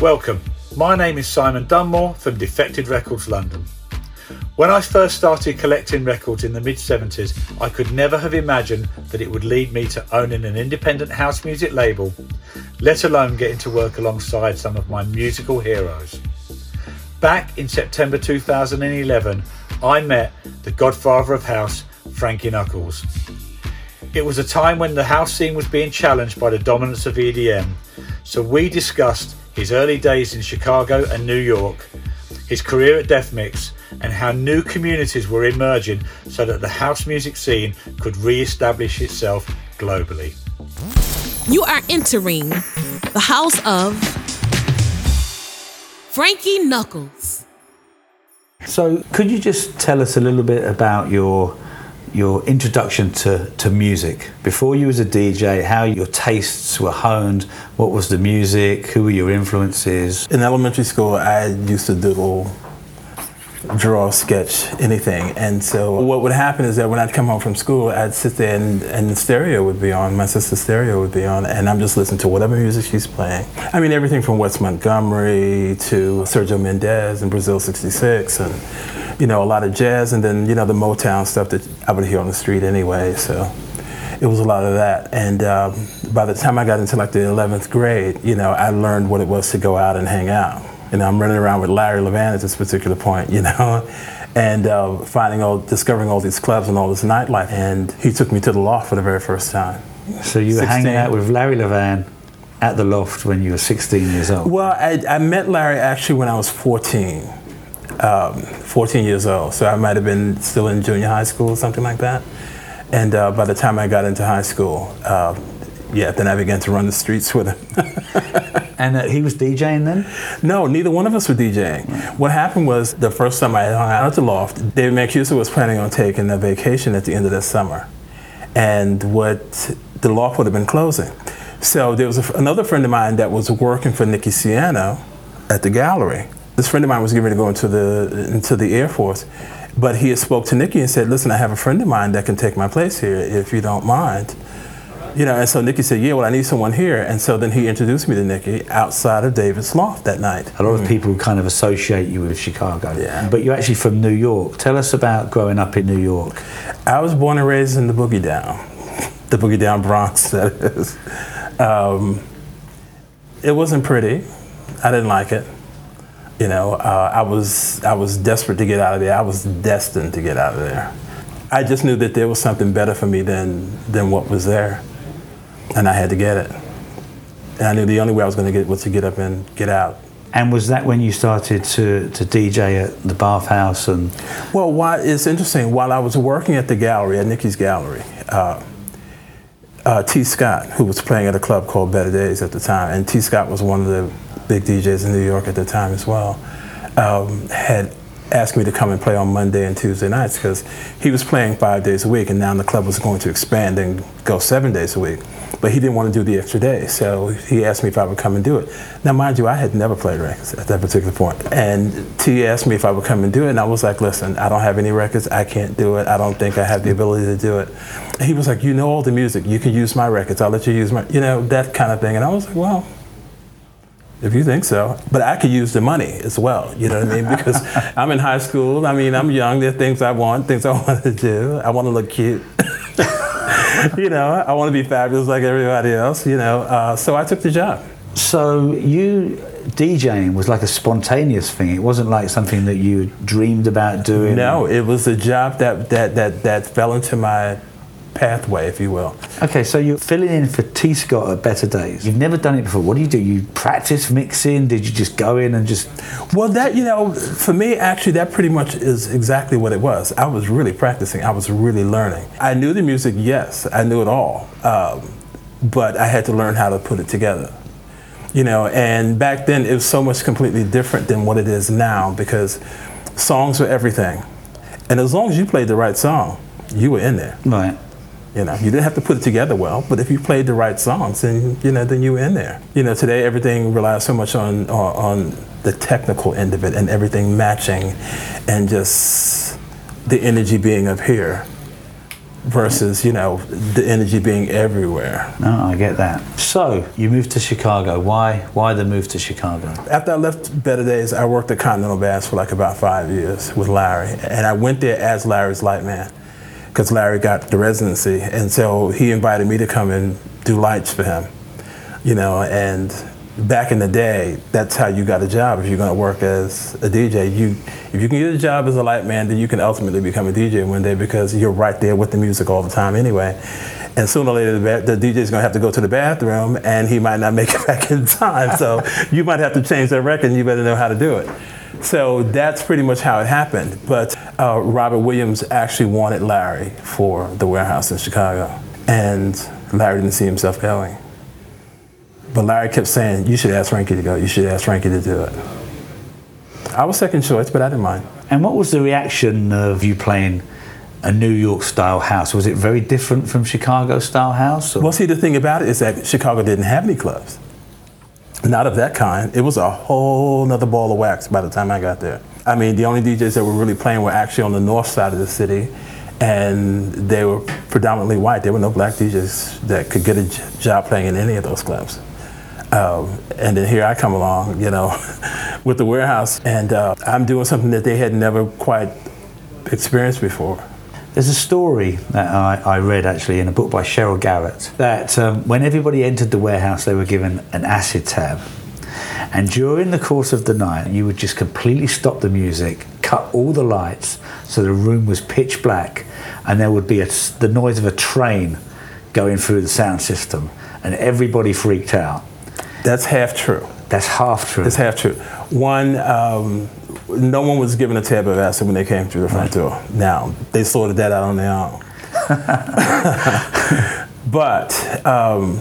Welcome. My name is Simon Dunmore from Defected Records London. When I first started collecting records in the mid 70s, I could never have imagined that it would lead me to owning an independent house music label, let alone getting to work alongside some of my musical heroes. Back in September 2011, I met the godfather of house, Frankie Knuckles. It was a time when the house scene was being challenged by the dominance of EDM, so we discussed his early days in Chicago and New York, his career at Def Mix, and how new communities were emerging so that the house music scene could re establish itself globally. You are entering the house of Frankie Knuckles. So, could you just tell us a little bit about your your introduction to, to music before you was a DJ, how your tastes were honed, what was the music, who were your influences? In elementary school, I used to doodle draw, sketch, anything. And so what would happen is that when I'd come home from school, I'd sit there and, and the stereo would be on, my sister's stereo would be on, and I'm just listening to whatever music she's playing. I mean, everything from Wes Montgomery to Sergio Mendes and Brazil 66 and, you know, a lot of jazz and then, you know, the Motown stuff that I would hear on the street anyway. So it was a lot of that. And um, by the time I got into like the 11th grade, you know, I learned what it was to go out and hang out and I'm running around with Larry Levan at this particular point, you know, and uh, finding all, discovering all these clubs and all this nightlife. And he took me to the loft for the very first time. So you were 16. hanging out with Larry Levan at the loft when you were 16 years old? Well, I, I met Larry actually when I was 14. Um, 14 years old, so I might have been still in junior high school or something like that. And uh, by the time I got into high school, uh, yeah, then I began to run the streets with him. And uh, he was DJing then? No, neither one of us were DJing. Right. What happened was the first time I hung out at the loft, David Mancuso was planning on taking a vacation at the end of the summer. And what the loft would have been closing. So there was a, another friend of mine that was working for Nicky Siano at the gallery. This friend of mine was getting ready to go into the, into the Air Force. But he had spoke to Nicky and said, listen, I have a friend of mine that can take my place here if you don't mind you know, and so Nicky said, yeah, well, I need someone here. And so then he introduced me to Nicky outside of David's loft that night. A lot mm. of people kind of associate you with Chicago. Yeah. But you're actually from New York. Tell us about growing up in New York. I was born and raised in the Boogie Down, the Boogie Down Bronx, that is. Um, it wasn't pretty. I didn't like it. You know, uh, I was I was desperate to get out of there. I was destined to get out of there. I just knew that there was something better for me than than what was there and I had to get it. And I knew the only way I was going to get it was to get up and get out. And was that when you started to, to DJ at the bathhouse and? Well, why, it's interesting. While I was working at the gallery, at Nicky's gallery, uh, uh, T. Scott, who was playing at a club called Better Days at the time, and T. Scott was one of the big DJs in New York at the time as well, um, had asked me to come and play on Monday and Tuesday nights because he was playing five days a week, and now the club was going to expand and go seven days a week but he didn't want to do the extra day. So he asked me if I would come and do it. Now, mind you, I had never played records at that particular point. And T asked me if I would come and do it, and I was like, listen, I don't have any records. I can't do it. I don't think I have the ability to do it. And he was like, you know all the music. You can use my records. I'll let you use my, you know, that kind of thing. And I was like, well, if you think so. But I could use the money as well, you know what I mean? Because I'm in high school. I mean, I'm young. There are things I want, things I want to do. I want to look cute. you know, I want to be fabulous like everybody else, you know. Uh, so I took the job. So you DJing was like a spontaneous thing. It wasn't like something that you dreamed about doing. No, it was a job that that that that fell into my pathway, if you will. Okay, so you're filling in for T Scott at Better Days. You've never done it before. What do you do? You practice mixing? Did you just go in and just. Well, that, you know, for me, actually, that pretty much is exactly what it was. I was really practicing, I was really learning. I knew the music, yes, I knew it all. Um, but I had to learn how to put it together. You know, and back then it was so much completely different than what it is now because songs were everything. And as long as you played the right song, you were in there. Right. You know, you didn't have to put it together well, but if you played the right songs, then you know, then you were in there. You know, today everything relies so much on on, on the technical end of it and everything matching, and just the energy being up here. versus you know the energy being everywhere. No, I get that. So you moved to Chicago. Why? Why the move to Chicago? After I left Better Days, I worked at Continental Baths for like about five years with Larry, and I went there as Larry's light man because Larry got the residency, and so he invited me to come and do lights for him. You know, and back in the day, that's how you got a job. If you're going to work as a DJ, you if you can get a job as a light man, then you can ultimately become a DJ one day because you're right there with the music all the time anyway. And sooner or later, the, the is going to have to go to the bathroom, and he might not make it back in time. So you might have to change that record, and you better know how to do it. So that's pretty much how it happened. But uh, Robert Williams actually wanted Larry for the warehouse in Chicago, and Larry didn't see himself going. But Larry kept saying, You should ask Frankie to go. You should ask Frankie to do it. I was second choice, but I didn't mind. And what was the reaction of you playing a New York style house? Was it very different from Chicago style house? or- Well, see, the thing about it is that Chicago didn't have any clubs. Not of that kind. It was a whole nother ball of wax by the time I got there. I mean, the only DJs that were really playing were actually on the north side of the city, and they were predominantly white. There were no black DJs that could get a job playing in any of those clubs. Um, and then here I come along, you know, with the warehouse, and uh, I'm doing something that they had never quite experienced before. There's a story that I, I read actually in a book by Sheryl Garratt that um, when everybody entered the warehouse, they were given an acid tab. And during the course of the night, you would just completely stop the music, cut all the lights so the room was pitch black, and there would be a, the noise of a train going through the sound system, and everybody freaked out. That's half true. That's half true. That's half true. One, um, no one was given a tab of acid when they came through the front door. Now, they sorted that out on their own. but um,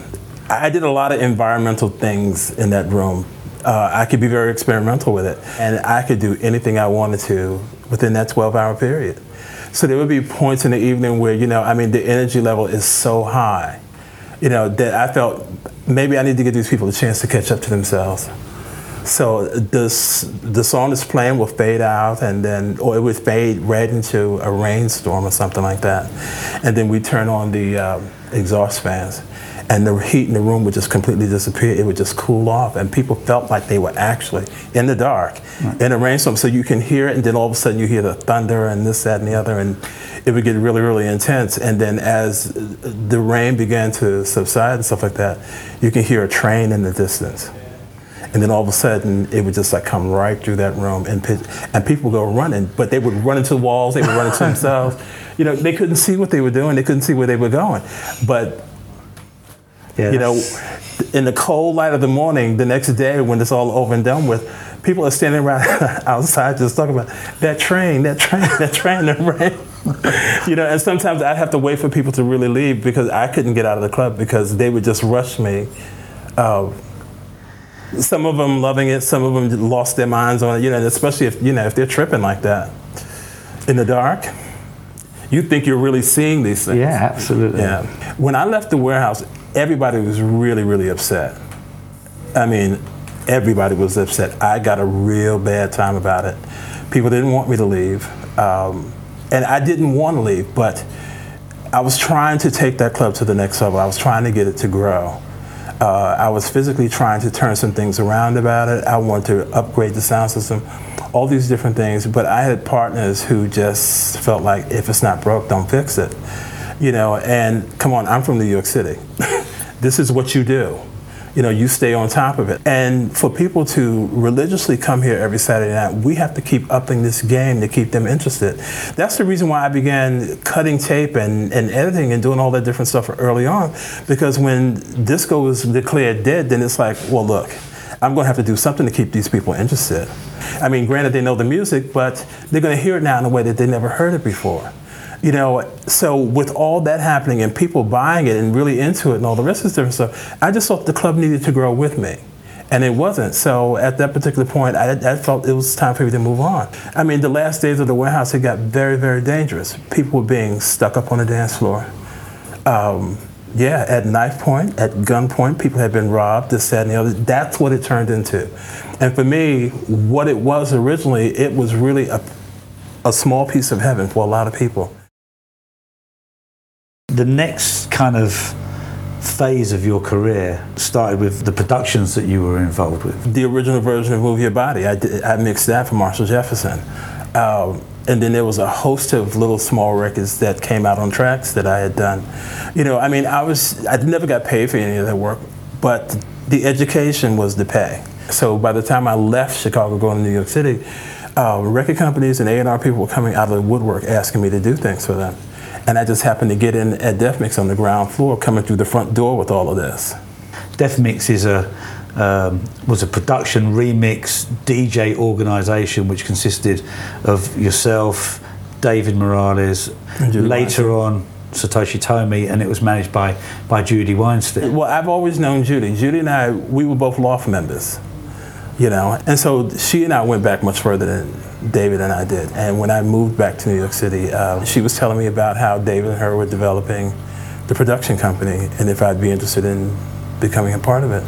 I did a lot of environmental things in that room. Uh, I could be very experimental with it, and I could do anything I wanted to within that 12 hour period. So there would be points in the evening where, you know, I mean, the energy level is so high, you know, that I felt maybe I need to give these people a chance to catch up to themselves. So this, the song is playing will fade out, and then or it would fade right into a rainstorm or something like that, and then we turn on the um, exhaust fans, and the heat in the room would just completely disappear. It would just cool off, and people felt like they were actually in the dark, in a rainstorm. So you can hear it, and then all of a sudden you hear the thunder and this, that, and the other, and it would get really, really intense. And then as the rain began to subside and stuff like that, you can hear a train in the distance. And then all of a sudden, it would just like come right through that room, and pitch, and people go running, but they would run into the walls, they would run into themselves. You know, they couldn't see what they were doing, they couldn't see where they were going. But Yeah, you know, in the cold light of the morning, the next day when it's all over and done with, people are standing around outside just talking about that train, that train, that train, that rain. you know, and sometimes I'd have to wait for people to really leave because I couldn't get out of the club because they would just rush me. Uh, some of them loving it, some of them lost their minds on it. You know, especially if you know if they're tripping like that in the dark. You think you're really seeing these things. yeah, absolutely. Yeah. When I left the warehouse, everybody was really, really upset. I mean, everybody was upset. I got a real bad time about it. People didn't want me to leave. Um, and I didn't want to leave, but I was trying to take that club to the next level. I was trying to get it to grow. Uh, I was physically trying to turn some things around about it. I wanted to upgrade the sound system, all these different things. But I had partners who just felt like if it's not broke, don't fix it. You know, and come on, I'm from New York City. this is what you do. You know, you stay on top of it. And for people to religiously come here every Saturday night, we have to keep upping this game to keep them interested. That's the reason why I began cutting tape and, and editing and doing all that different stuff early on. Because when disco was declared dead, then it's like, well, look, I'm going to have to do something to keep these people interested. I mean, granted, they know the music, but they're going to hear it now in a way that they never heard it before. You know, so with all that happening and people buying it and really into it and all the rest of this different stuff, I just thought the club needed to grow with me. And it wasn't. So at that particular point, I, I felt it was time for me to move on. I mean, the last days of the warehouse, it got very, very dangerous. People were being stuck up on the dance floor. Um, yeah, at knife point, at gunpoint, people had been robbed, this, that, and the other. That's what it turned into. And for me, what it was originally, it was really a, a small piece of heaven for a lot of people. The next kind of phase of your career started with the productions that you were involved with. The original version of Move Your Body, I, did, I mixed that for Marshall Jefferson. Um, and then there was a host of little small records that came out on tracks that I had done. You know, I mean, I was I never got paid for any of that work, but the education was the pay. So by the time I left Chicago, going to New York City, uh, record companies and A&R people were coming out of the woodwork asking me to do things for them. And I just happened to get in at Def Mix on the ground floor, coming through the front door with all of this. Def Mix is a um, was a production remix DJ organisation which consisted of yourself, David Morales, later on Satoshi Tomiie, and it was managed by by Judy Weinstein. Well, I've always known Judy. Judy and I, we were both loft members, you know, and so she and I went back much further than David and I did. And when I moved back to New York City, uh, she was telling me about how David and her were developing the production company, and if I'd be interested in becoming a part of it.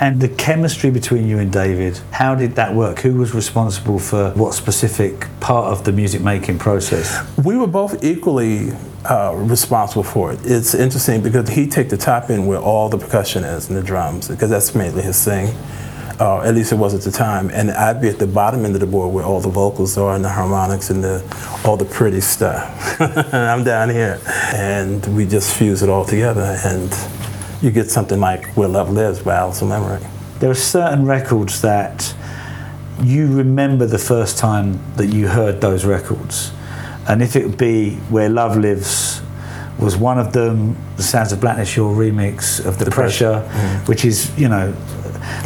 And the chemistry between you and David, how did that work? Who was responsible for what specific part of the music making process? We were both equally uh, responsible for it. It's interesting because he'd take the top end where all the percussion is and the drums, because that's mainly his thing. Uh, at least it was at the time. And I'd be at the bottom end of the board where all the vocals are and the harmonics and the all the pretty stuff. I'm down here, and we just fuse it all together and you get something like Where Love Lives by Alison Limerick. There are certain records that you remember the first time that you heard those records. And if it would be Where Love Lives was one of them, The Sounds of Blackness, your remix of The, the Pressure, pressure. Mm-hmm. which is, you know,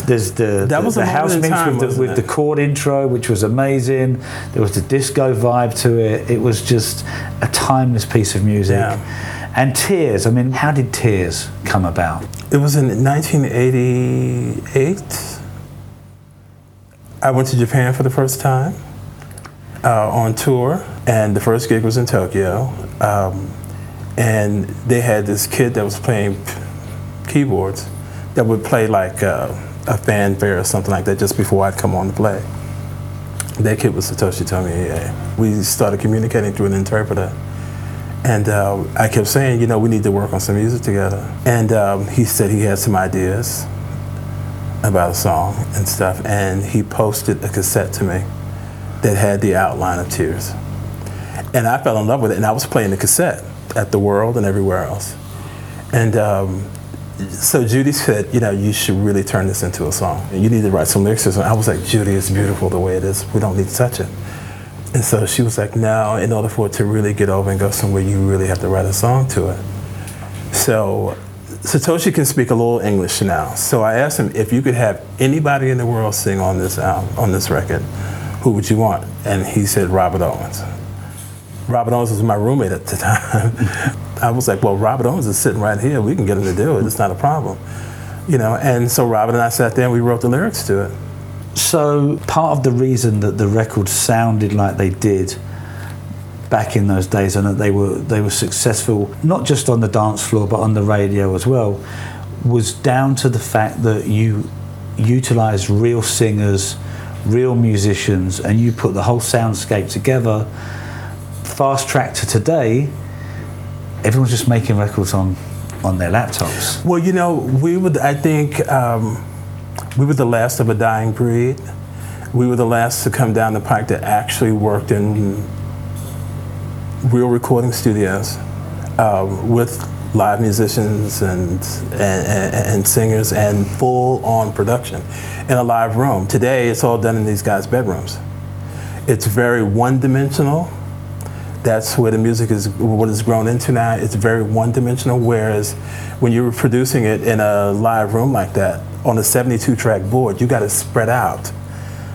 there's the, that the, was the house mix time, with, the, with the, chord intro, which was amazing. There was the disco vibe to it. It was just a timeless piece of music. Yeah. And Tears, I mean, how did Tears come about? It was in 1988. I went to Japan for the first time uh, on tour, and the first gig was in Tokyo. Um, and they had this kid that was playing keyboards that would play like uh, a fanfare or something like that just before I'd come on to play. That kid was Satoshi Tomiie. We started communicating through an interpreter. And uh, I kept saying, you know, we need to work on some music together. And um, he said he had some ideas about a song and stuff. And he posted a cassette to me that had the outline of Tears. And I fell in love with it. And I was playing the cassette at the World and everywhere else. And um, so Judy said, you know, you should really turn this into a song. You need to write some lyrics. And I was like, Judy, it's beautiful the way it is. We don't need to touch it. And so she was like, no, in order for it to really get over and go somewhere, you really have to write a song to it. So Satoshi can speak a little English now. So I asked him if you could have anybody in the world sing on this album, on this record, who would you want? And he said Robert Owens. Robert Owens was my roommate at the time. I was like, well, Robert Owens is sitting right here. We can get him to do it. It's not a problem. You know, and so Robert and I sat there and we wrote the lyrics to it. So part of the reason that the record sounded like they did back in those days and that they were they were successful not just on the dance floor but on the radio as well was down to the fact that you utilized real singers, real musicians and you put the whole soundscape together. Fast track to today, everyone's just making records on on their laptops. Well, you know, we would I think um, we were the last of a dying breed. We were the last to come down the pike that actually worked in real recording studios um, with live musicians and, and, and, singers and full on production in a live room. Today, it's all done in these guys' bedrooms. It's very one dimensional. That's where the music is, what it's grown into now. It's very one dimensional, whereas when you're producing it in a live room like that, on a 72 track board, you got to spread out.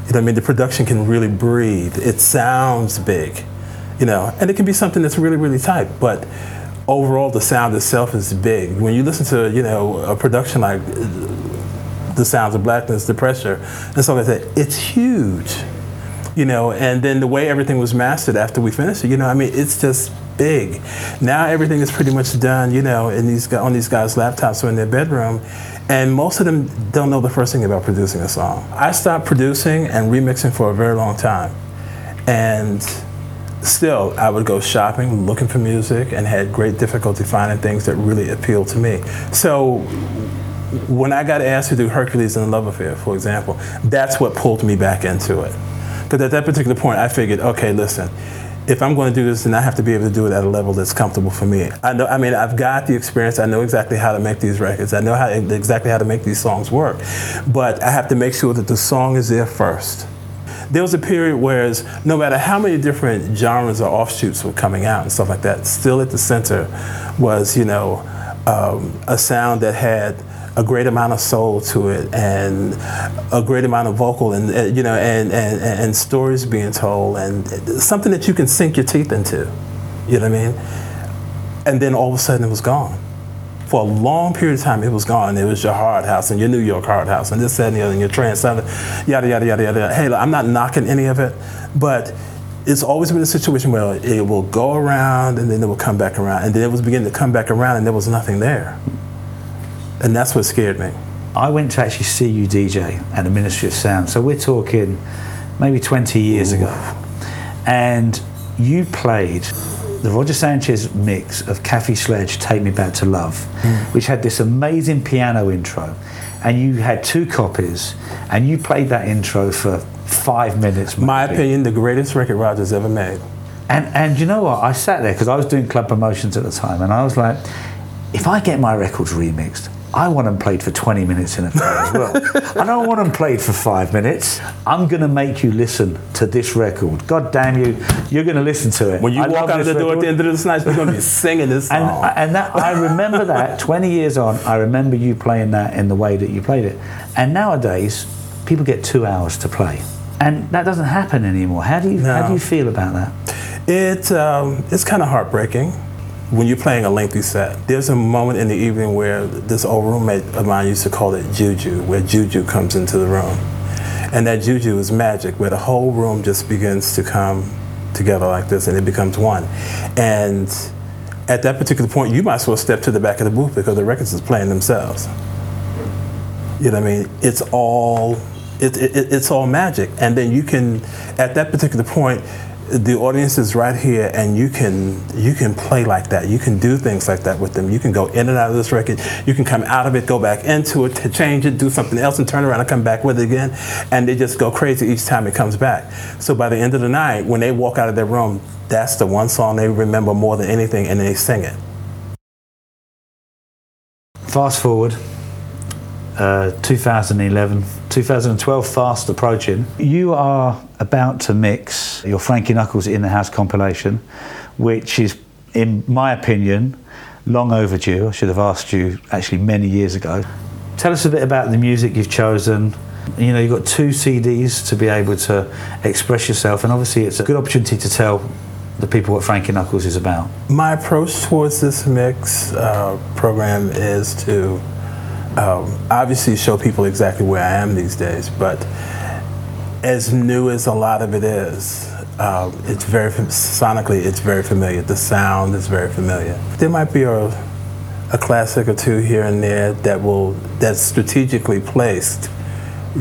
You know I mean? The production can really breathe. It sounds big, you know, and it can be something that's really, really tight, but overall the sound itself is big. When you listen to, you know, a production like uh, The Sounds of Blackness, The Pressure, and stuff like that, it's huge, you know, and then the way everything was mastered after we finished it, you know, I mean, it's just big. Now everything is pretty much done, you know, in these on these guys' laptops or in their bedroom, and most of them don't know the first thing about producing a song. I stopped producing and remixing for a very long time. And still, I would go shopping, looking for music, and had great difficulty finding things that really appealed to me. So when I got asked to do Hercules and the Love Affair, for example, that's what pulled me back into it. Because at that particular point, I figured, okay, listen, if I'm going to do this, then I have to be able to do it at a level that's comfortable for me. I know, I mean, I've got the experience. I know exactly how to make these records. I know how exactly how to make these songs work. But I have to make sure that the song is there first. There was a period where, no matter how many different genres or offshoots were coming out and stuff like that, still at the center was, you know, um, a sound that had a great amount of soul to it and a great amount of vocal and uh, you know and, and, and stories being told and something that you can sink your teeth into you know what i mean? And then all of a sudden it was gone. For a long period of time it was gone. It was your hard house and your new york hard house and this that and the other and your trance yada yada yada yada yada. Hey look, i'm not knocking any of it but it's always been a situation where it will go around and then it will come back around and then it was beginning to come back around and there was nothing there and that's what scared me. I went to actually see you DJ at the Ministry of Sound. So we're talking maybe 20 years Ooh. ago. And you played the Roger Sanchez mix of Kathy Sledge, Take Me Back to Love, mm. which had this amazing piano intro. And you had two copies, and you played that intro for five minutes. Maybe. My opinion, the greatest record Roger's ever made. And, and you know what? I sat there because I was doing club promotions at the time, and I was like, if I get my records remixed, I want them played for 20 minutes in a car as well. I don't want them played for five minutes. I'm going to make you listen to this record. God damn you, you're going to listen to it. When you I walk out the door at the end of this night, you're going to be singing this song. And, and that, I remember that 20 years on, I remember you playing that in the way that you played it. And nowadays, people get two hours to play. And that doesn't happen anymore. How do you, no. how do you feel about that? It, um, it's kind of heartbreaking when you're playing a lengthy set, there's a moment in the evening where this old roommate of mine used to call it juju, where juju comes into the room. And that juju is magic, where the whole room just begins to come together like this and it becomes one. And at that particular point, you might as well step to the back of the booth because the records is playing themselves. You know what I mean? It's all it, it, it's all magic. And then you can, at that particular point, the audience is right here and you can you can play like that. You can do things like that with them. You can go in and out of this record. You can come out of it go back into it to change it do something else and turn around and come back with it again. And they just go crazy each time it comes back. So by the end of the night when they walk out of their room that's the one song they remember more than anything and they sing it. Fast forward uh, 2011, 2012 fast approaching. You are about to mix your Frankie Knuckles in the House compilation, which is, in my opinion, long overdue. I should have asked you actually many years ago. Tell us a bit about the music you've chosen. You know, you've got two CDs to be able to express yourself, and obviously, it's a good opportunity to tell the people what Frankie Knuckles is about. My approach towards this mix uh, program is to um, obviously show people exactly where I am these days, but as new as a lot of it is, um, it's very sonically it's very familiar. The sound is very familiar. There might be a, a classic or two here and there that will that's strategically placed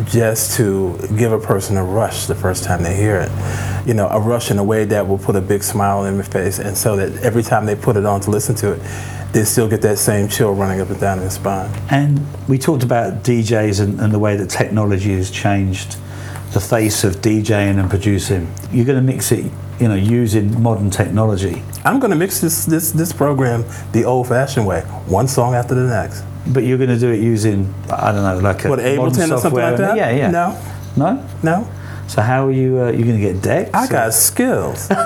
just to give a person a rush the first time they hear it. You know, a rush in a way that will put a big smile on their face, and so that every time they put it on to listen to it, they still get that same chill running up and down their spine. And we talked about DJs and, and the way that technology has changed the face of DJing and producing. You're going to mix it, you know, using modern technology. I'm going to mix this this this program the old-fashioned way, one song after the next. But you're going to do it using I don't know, like a what Ableton or something like that. Yeah, yeah. No, no, no. So how are you? Uh, you going to get decks? I got skills.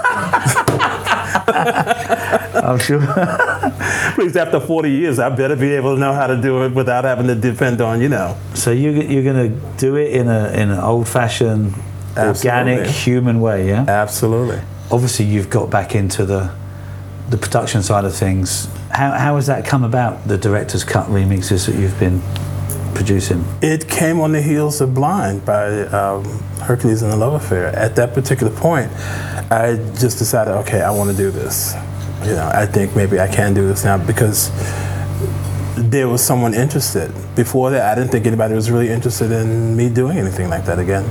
I'm sure. Please, after 40 years, I better be able to know how to do it without having to depend on, you know. So you, you're going to do it in a in an old-fashioned, organic, human way, yeah? Absolutely. Obviously, you've got back into the the production side of things. How, how has that come about? The director's cut remixes that you've been producing? It came on the heels of Blind by um, Hercules and the Love Affair. At that particular point, I just decided, okay, I want to do this. You know, I think maybe I can do this now because there was someone interested. Before that, I didn't think anybody was really interested in me doing anything like that again.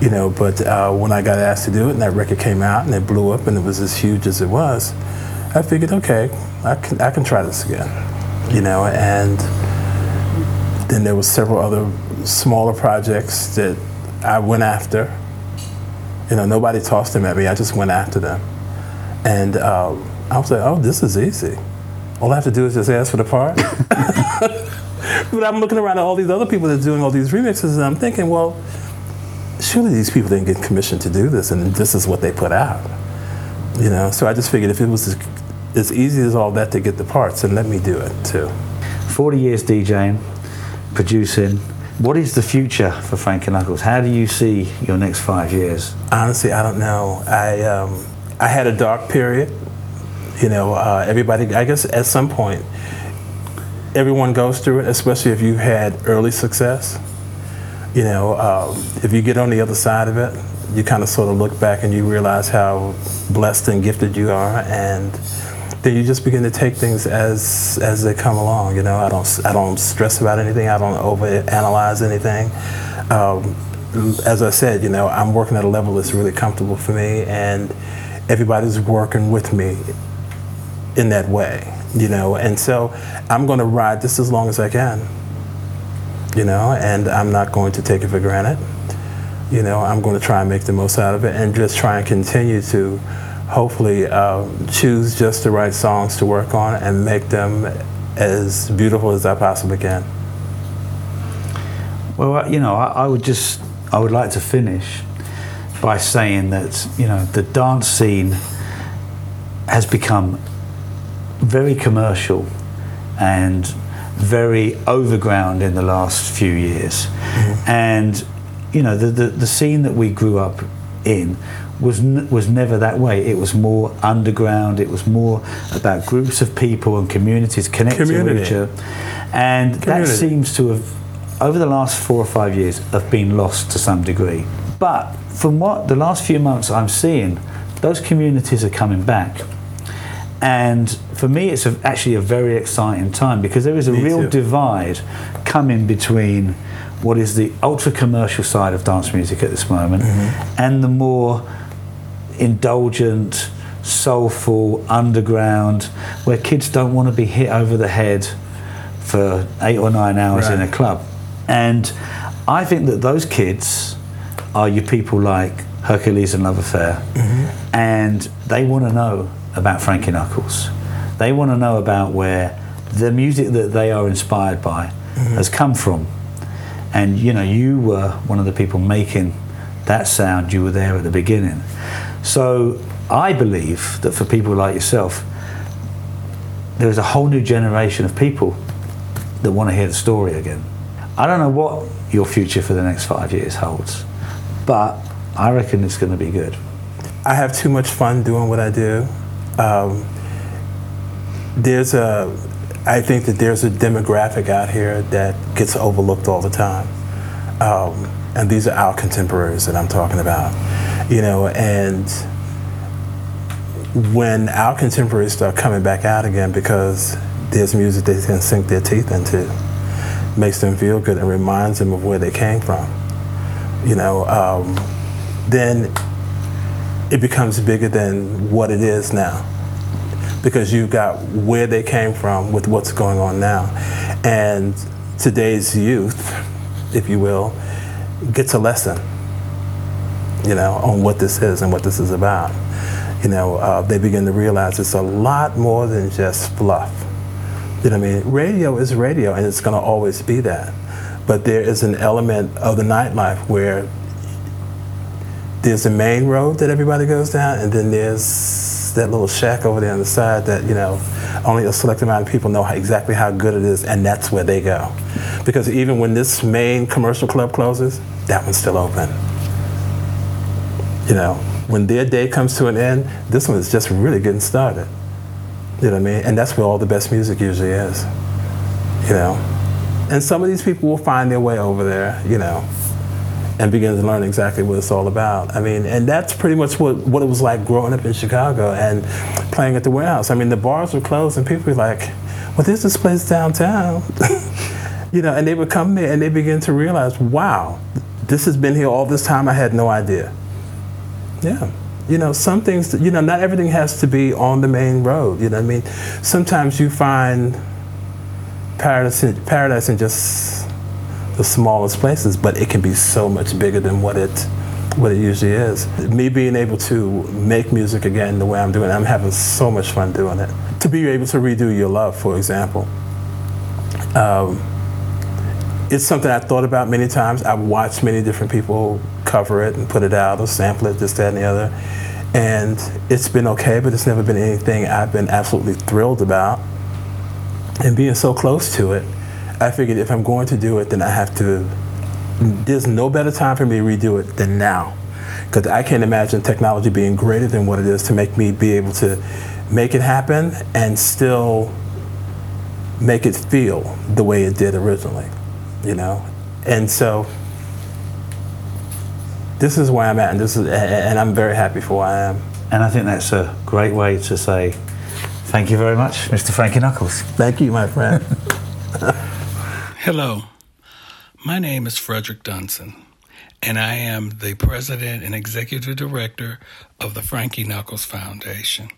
You know, but uh, when I got asked to do it and that record came out and it blew up and it was as huge as it was, I figured, okay, I can, I can try this again. You know, and then there was several other smaller projects that I went after. You know, nobody tossed them at me. I just went after them. And um, I was like, oh, this is easy. All I have to do is just ask for the part. but I'm looking around at all these other people that are doing all these remixes, and I'm thinking, well, surely these people didn't get commissioned to do this, and this is what they put out. You know, so I just figured if it was as, as easy as all that to get the parts, and let me do it too. 40 years DJing, producing. What is the future for Frankie Knuckles? How do you see your next five years? Honestly, I don't know. I um, I had a dark period. You know, uh, everybody. I guess at some point, everyone goes through it, especially if you've had early success. You know, um, if you get on the other side of it, you kind of sort of look back and you realize how blessed and gifted you are, and then you just begin to take things as as they come along. You know, I don't I don't stress about anything. I don't overanalyze anything. Um, as I said, you know, I'm working at a level that's really comfortable for me, and everybody's working with me in that way. You know, and so I'm going to ride this as long as I can. You know, and I'm not going to take it for granted. You know, I'm going to try and make the most out of it, and just try and continue to hopefully uh, choose just the right songs to work on and make them as beautiful as I possibly can. Well, you know, I, I, would just, I would like to finish by saying that, you know, the dance scene has become very commercial and very overground in the last few years. Mm-hmm. And, you know, the, the, the scene that we grew up in was n- was never that way. It was more underground. It was more about groups of people and communities connecting Community. to each other, and that seems to have, over the last four or five years, have been lost to some degree. But from what the last few months I'm seeing, those communities are coming back. And for me, it's a, actually a very exciting time because there is a Me real too. divide coming between what is the ultra commercial side of dance music at this moment Mm-hmm. and the more indulgent, soulful, underground, where kids don't want to be hit over the head for eight or nine hours in a club. And I think that those kids are your people like Hercules and Love Affair, mm-hmm. and they want to know about Frankie Knuckles. They want to know about where the music that they are inspired by mm-hmm. has come from. And you know, you were one of the people making that sound. You were there at the beginning. So I believe that for people like yourself, there is a whole new generation of people that want to hear the story again. I don't know what your future for the next five years holds, but I reckon it's going to be good. I have too much fun doing what I do. Um, there's a, I think that there's a demographic out here that gets overlooked all the time, um, and these are our contemporaries that I'm talking about. You know, and when our contemporaries start coming back out again because there's music they can sink their teeth into, makes them feel good and reminds them of where they came from. You know, um, then it becomes bigger than what it is now because you've got where they came from with what's going on now. And today's youth, if you will, gets a lesson, you know, on what this is and what this is about. You know, uh, they begin to realize it's a lot more than just fluff. You know what I mean? Radio is radio and it's going to always be that. But there is an element of the nightlife where there's the main road that everybody goes down, and then there's that little shack over there on the side that you know only a select amount of people know how, exactly how good it is, and that's where they go. Because even when this main commercial club closes, that one's still open. You know, when their day comes to an end, this one is just really getting started. You know what I mean? And that's where all the best music usually is. You know, and some of these people will find their way over there. You know and begin to learn exactly what it's all about. I mean, and that's pretty much what, what it was like growing up in Chicago and playing at the warehouse. I mean, the bars were closed and people were like, well, there's this place downtown. you know, and they would come there and they begin to realize, wow, this has been here all this time. I had no idea. Yeah. You know, some things, you know, not everything has to be on the main road. You know what I mean? Sometimes you find paradise in, paradise in just the smallest places, but it can be so much bigger than what it what it usually is. Me being able to make music again the way I'm doing, it, I'm having so much fun doing it. To be able to redo Your Love, for example, um, it's something I've thought about many times. I've watched many different people cover it and put it out or sample it, this, that, and the other. And it's been okay, but it's never been anything I've been absolutely thrilled about. And being so close to it, I figured if I'm going to do it, then I have to. There's no better time for me to redo it than now. Because I can't imagine technology being greater than what it is to make me be able to make it happen and still make it feel the way it did originally, you know? And so this is where I'm at, and this is, and I'm very happy for where I am. And I think that's a great way to say thank you very much, Mr. Frankie Knuckles. Thank you, my friend. Hello, my name is Frederick Dunson, and I am the president and executive director of the Frankie Knuckles Foundation.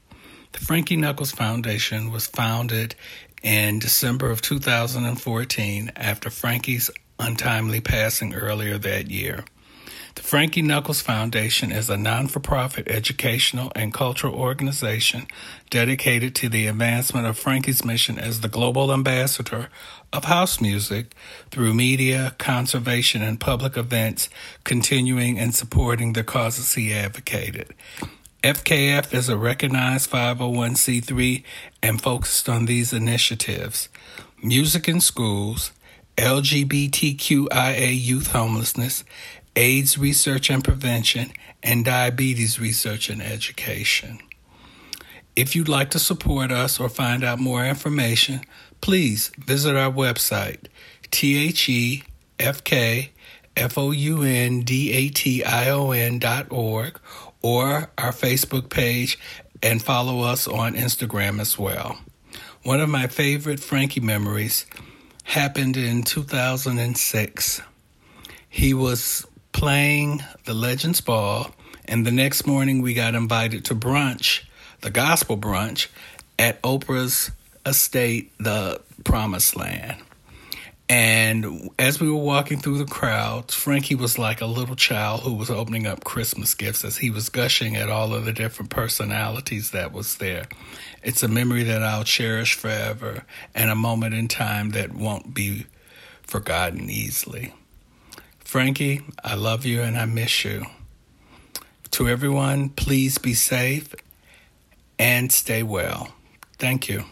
The Frankie Knuckles Foundation was founded in December of 2014 after Frankie's untimely passing earlier that year. The Frankie Knuckles Foundation is a non for profit educational and cultural organization dedicated to the advancement of Frankie's mission as the global ambassador of house music through media, conservation, and public events, continuing and supporting the causes he advocated. FKF is a recognized 501c3 and focused on these initiatives music in schools, LGBTQIA youth homelessness, AIDS research and prevention, and diabetes research and education. If you'd like to support us or find out more information, please visit our website, thefkfoundation.org, or our Facebook page and follow us on Instagram as well. One of my favorite Frankie memories happened in 2006. He was playing the Legends Ball, and the next morning we got invited to brunch, the gospel brunch, at Oprah's estate, the Promised Land. And as we were walking through the crowds, Frankie was like a little child who was opening up Christmas gifts as he was gushing at all of the different personalities that was there. It's a memory that I'll cherish forever and a moment in time that won't be forgotten easily. Frankie, I love you and I miss you. To everyone, please be safe and stay well. Thank you.